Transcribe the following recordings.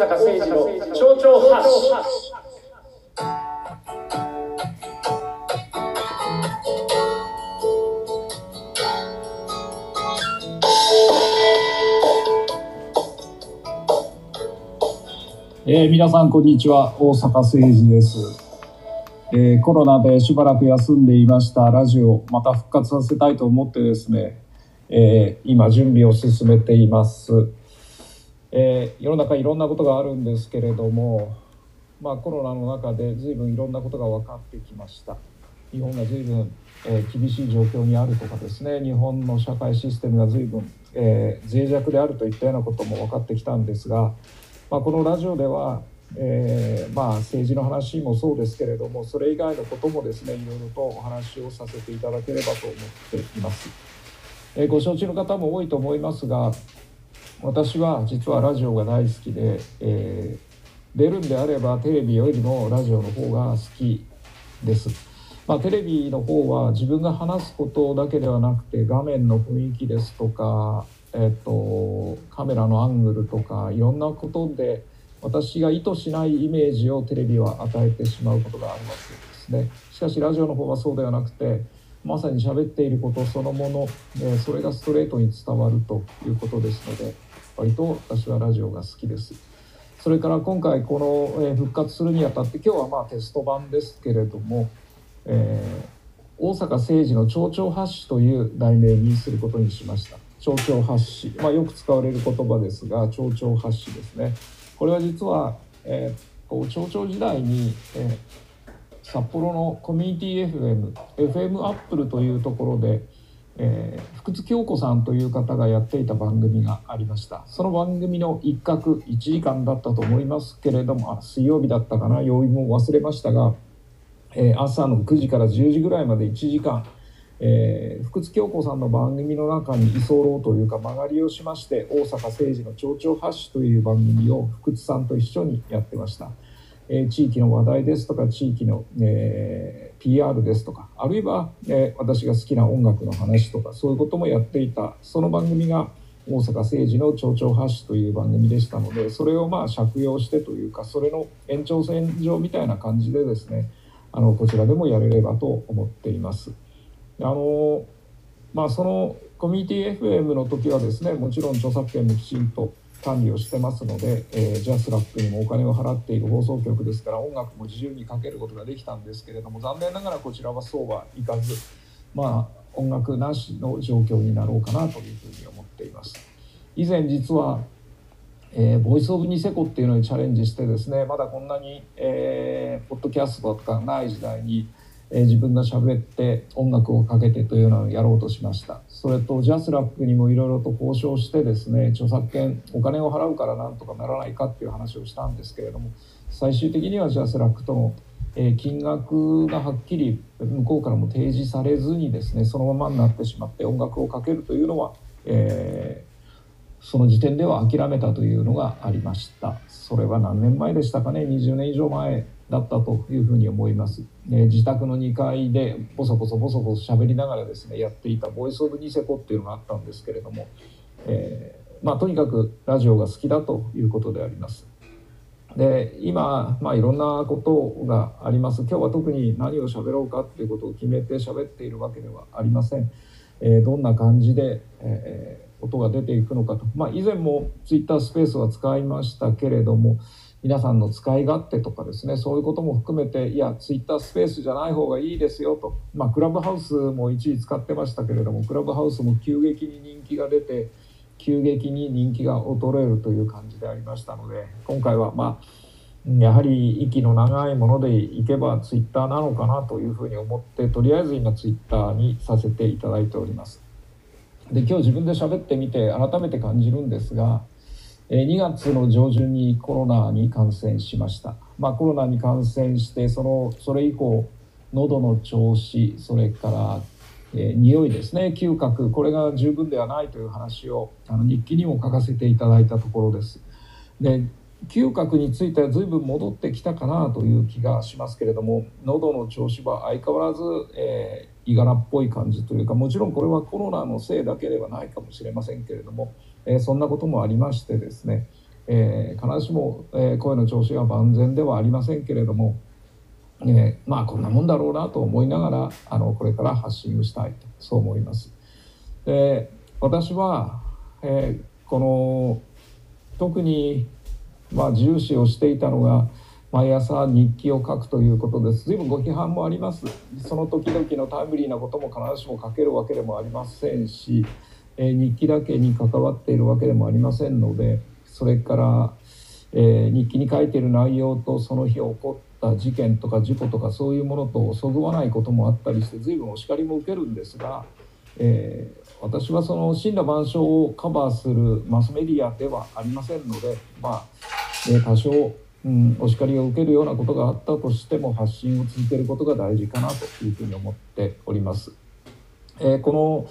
阪誠治の町長発えー、皆さんこんにちは。大阪誠治です、えー、コロナでしばらく休んでいました。ラジオまた復活させたいと思ってですね、えー、今準備を進めています、え世の中いろんなことがあるんですけれどもまあコロナの中で随分いろんなことが分かってきました日本が随分、え厳しい状況にあるとかですね日本の社会システムが随分、え脆弱であるといったようなことも分かってきたんですがまあ、このラジオでは、えー、まあ政治の話もそうですけれどもそれ以外のこともですねいろいろとお話をさせていただければと思っています。えー、ご承知の方も多いと思いますが私は実はラジオが大好きで、えー、出るんであればテレビよりもラジオの方が好きです。まあ、テレビの方は自分が話すことだけではなくて画面の雰囲気ですとかえっと、カメラのアングルとかいろんなことで私が意図しないイメージをテレビは与えてしまうことがあるわけですね。しかしラジオの方はそうではなくてまさに喋っていることそのもの、えそれがストレートに伝わるということですので割と私はラジオが好きです。それから今回この、え復活するにあたって今日はまあテスト版ですけれども、えー、大阪政治の町長発信という題名にすることにしました。町長発信、まあ、よく使われる言葉ですが町長発信ですねこれは実は、えー、こう町長時代に、えー、札幌のコミュニティ FM FM アップルというところで、えー、福津京子さんという方がやっていた番組がありました。その番組の一角1時間だったと思いますけれどもあ水曜日だったかな曜日も忘れましたが、えー、朝の9時から10時ぐらいまで1時間えー、福津京子さんの番組の中に居候というか曲がりをしまして大阪政治の町長発信という番組を福津さんと一緒にやってました、え、地域の話題ですとか地域の、えー、PR ですとかあるいは、え私が好きな音楽の話とかそういうこともやっていたその番組が大阪政治の町長発信という番組でしたのでそれをまあ借用してというかそれの延長線上みたいな感じでですねあのこちらでもやれればと思っています。あのまあそのコミュニティ FM の時はですねもちろん著作権もきちんと管理をしてますので、えー、 JASRAC にもお金を払っている放送局ですから音楽も自由にかけることができたんですけれども残念ながらこちらはそうはいかずまあ音楽なしの状況になろうかなというふうに思っています。以前実はえー、 Voice of ニセコっていうのにチャレンジしてですねまだこんなに、えー、ポッドキャストとかない時代にえ自分が喋って音楽をかけてというのをやろうとしました。それと JASRAC にもいろいろと交渉してですね著作権お金を払うからなんとかならないかっていう話をしたんですけれども最終的にはジャスラックとのえ金額がはっきり向こうからも提示されずにですねそのままになってしまって音楽をかけるというのは、えー、その時点では諦めたというのがありましたそれは何年前でしたかね？20年以上前だったというふうに思います。え自宅の2階でボソボソボソボソ喋りながらですねやっていたボイス・オブ・ニセコっていうのがあったんですけれども、えー、まあ、とにかくラジオが好きだということであります。で今、まあ、いろんなことがあります今日は特に何を喋ろうかっていうことを決めて喋っているわけではありません、えー、どんな感じで、えー、音が出ていくのかと、まあ、以前もツイッタースペースは使いましたけれども皆さんの使い勝手とかですねそういうことも含めていやツイッタースペースじゃない方がいいですよとまあクラブハウスも一時使ってましたけれどもクラブハウスも急激に人気が出て急激に人気が衰えるという感じでありましたので今回はまあやはり息の長いものでいけばツイッターなのかなというふうに思ってとりあえず今ツイッターにさせていただいております。で今日自分で喋ってみて改めて感じるんですがえ2月の上旬にコロナに感染しました、まあ、コロナに感染してそのそれ以降喉の調子それから、えー、匂いですね。嗅覚。これが十分ではないという話をあの日記にも書かせていただいたところです。で嗅覚については随分戻ってきたかなという気がしますけれども喉の調子は相変わらず、えー、いがらっぽい感じというかもちろんこれはコロナのせいだけではないかもしれませんけれどもえそんなこともありましてですね、えー、必ずしも、えー、声の調子が万全ではありませんけれども、え、まあこんなもんだろうなと思いながらあのこれから発信をしたいとそう思います。で私は、え、この特に、まあ、重視をしていたのが毎朝日記を書くということです。随分ご批判もあります。その時々のタイムリーなことも必ずしも書けるわけでもありませんし、えー、日記だけに関わっているわけでもありませんのでそれから、えー、日記に書いている内容とその日起こった事件とか事故とかそういうものとそぐわないこともあったりして随分お叱りも受けるんですが、えー、私はその真羅万象をカバーするマスメディアではありませんのでまあ、えー、多少、うん、お叱りを受けるようなことがあったとしても発信を続けることが大事かなというふうに思っております。えー、この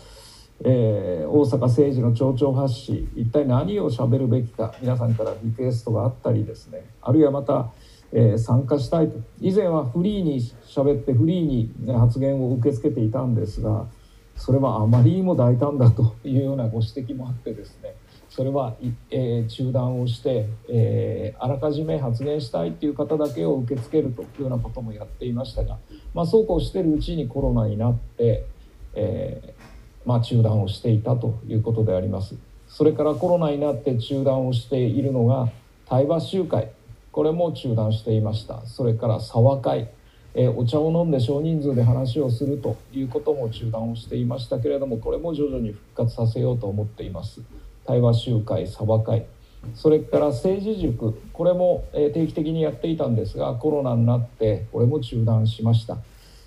えー、大阪政治の町長発信一体何をしゃべるべきか皆さんからリクエストがあったりですねあるいはまた、えー、参加したいと以前はフリーにしゃべってフリーに、ね、発言を受け付けていたんですがそれはあまりにも大胆だというようなご指摘もあってですねそれは、えー、中断をして、えー、あらかじめ発言したいっていう方だけを受け付けるというようなこともやっていましたが、まあ、そうこうしているうちにコロナになって、えー、まあ、中断をしていたということであります。それからコロナになって中断をしているのが対話集会。これも中断していました。それから沢会。えお茶を飲んで少人数で話をするということも中断をしていましたけれどもこれも徐々に復活させようと思っています。対話集会サバ会。それから政治塾。これも定期的にやっていたんですがコロナになってこれも中断しました。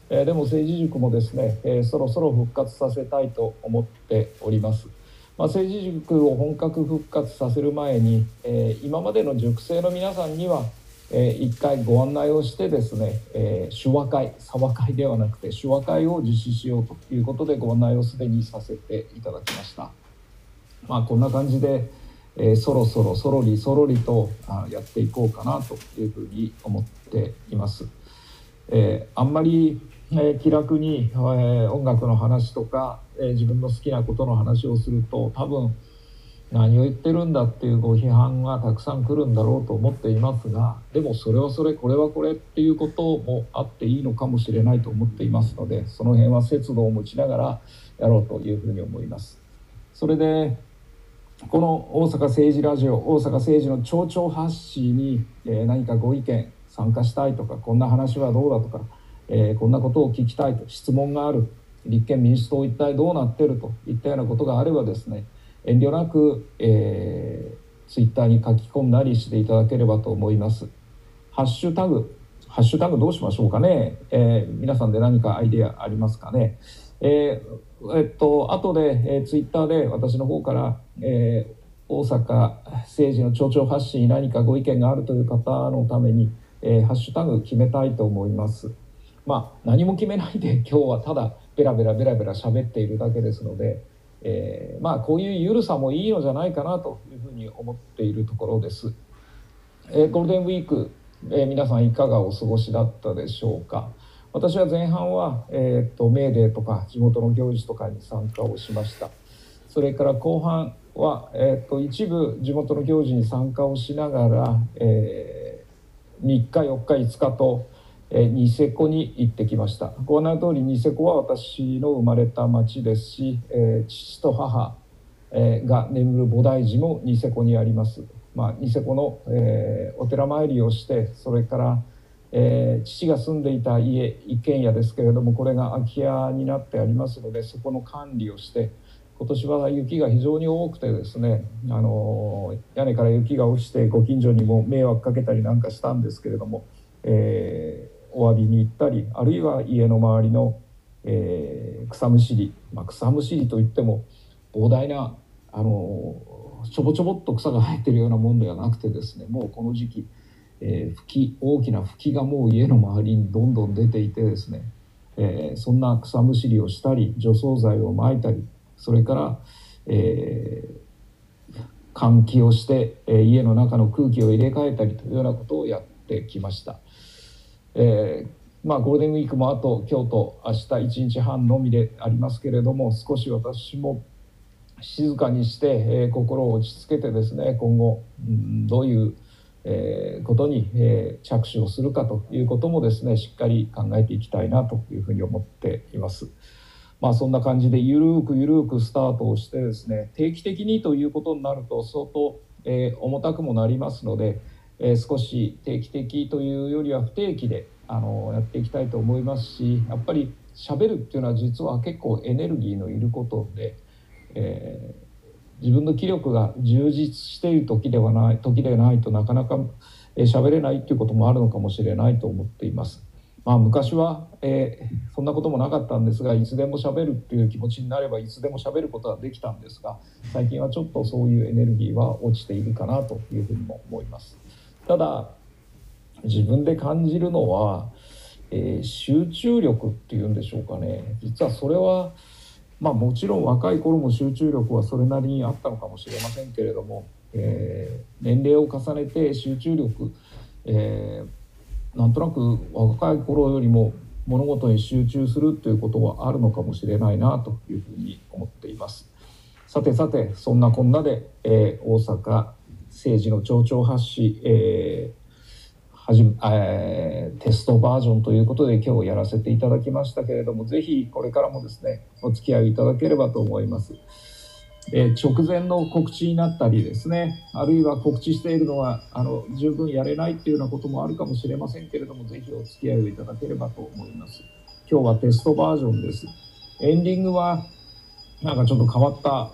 でも政治塾もですねそろそろ復活させたいと思っております。まあ、政治塾を本格復活させる前に、え今までの塾生の皆さんにはえー、一回ご案内をしてですね、え、手話会沢会ではなくて手話会を実施しようということでご案内をすでにさせていただきました。まあこんな感じで、えー、そろそろそろりそろりとあやっていこうかなというふうに思っています、えー、あんまり、えー、気楽に、えー、音楽の話とか、えー、自分の好きなことの話をすると多分何を言ってるんだっていうご批判がたくさん来るんだろうと思っていますがでもそれはそれこれはこれっていうこともあっていいのかもしれないと思っていますのでその辺は節度を持ちながらやろうというふうに思います。それでこの大阪政治ラジオ大阪政治の町長発信に、え何かご意見参加したいとかこんな話はどうだとか、えこんなことを聞きたいと質問がある立憲民主党一体どうなってるといったようなことがあればですね遠慮なく、えー、ツイッターに書き込んだりしていただければと思います。ハッシュタグ、ハッシュタグどうしましょうかね。えー、皆さんで何かアイデアありますかね。えー、えっと、後で、えー、ツイッターで私の方から、えー、大阪政治の町長発信に何かご意見があるという方のために、えー、ハッシュタグ決めたいと思います。まあ、何も決めないで 今日はただベラベラベラベラ喋っているだけですので、えー、まあこういう緩さもいいのじゃないかなというふうに思っているところです。えー、ゴールデンウィーク、えー、皆さんいかがお過ごしだったでしょうか？私は前半は、えーと、メーデーとか地元の行事とかに参加をしました。それから後半は、えーと、一部地元の行事に参加をしながら、えー、3日4日5日とえニセコに行ってきましたご案内の通りニセコは私の生まれた町ですし、えー、父と母、えー、が眠る菩提寺もニセコにあります、まあ、ニセコの、えー、お寺参りをしてそれから、え父が住んでいた家一軒家ですけれどもこれが空き家になってありますのでそこの管理をして今年は雪が非常に多くてですねあの屋根から雪が落ちてご近所にも迷惑かけたりなんかしたんですけれども、えーお詫びに行ったりあるいは家の周りの、えー、草むしり、まあ、草むしりといっても膨大なあのちょぼちょぼっと草が生えてるようなもんではなくてですねもうこの時期、えー、吹き大きな吹きがもう家の周りにどんどん出ていてですね、えー、そんな草むしりをしたり除草剤をまいたりそれから、えー、換気をして、え、家の中の空気を入れ替えたりというようなことをやってきました。え、まあ、ゴールデンウィークもあと今日と明日1日半のみでありますけれども少し私も、静かにして、え心を落ち着けてですね今後、うん、どういうえー、ことに、えー、着手をするかということもですねしっかり考えていきたいなというふうに思っています。まあそんな感じでゆるくゆるくスタートをしてですね定期的にということになると相当、えー、重たくもなりますので、え少し定期的というよりは不定期であのやっていきたいと思いますしやっぱり喋るっていうのは実は結構エネルギーのいることで、え自分の気力が充実している時ではない時でないとなかなか喋れないっていうこともあるのかもしれないと思っています。まあ、昔は、えー、そんなこともなかったんですがいつでも喋るっていう気持ちになればいつでも喋ることはできたんですが最近はちょっとそういうエネルギーは落ちているかなというふうにも思います。ただ自分で感じるのは、えー、集中力っていうんでしょうかね実はそれはまあもちろん若い頃も集中力はそれなりにあったのかもしれませんけれども、えー、年齢を重ねて集中力、えー、なんとなく若い頃よりも物事に集中するということはあるのかもしれないなというふうに思っています。さてさてそんなこんなで、えー、大阪政治の町長発信、えーはじえー、テストバージョンということで今日やらせていただきましたけれどもぜひこれからもですねお付き合いいただければと思います。え、直前の告知になったりですねあるいは告知しているのはあの十分やれないっていうようなこともあるかもしれませんけれどもぜひお付き合いをいただければと思います。今日はテストバージョンです。エンディングはなんかちょっと変わった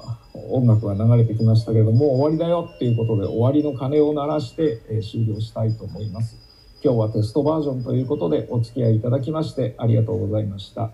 音楽が流れてきましたけどもう終わりだよっていうことで終わりの鐘を鳴らして、え終了したいと思います今日はテストバージョンということでお付き合いいただきましてありがとうございました。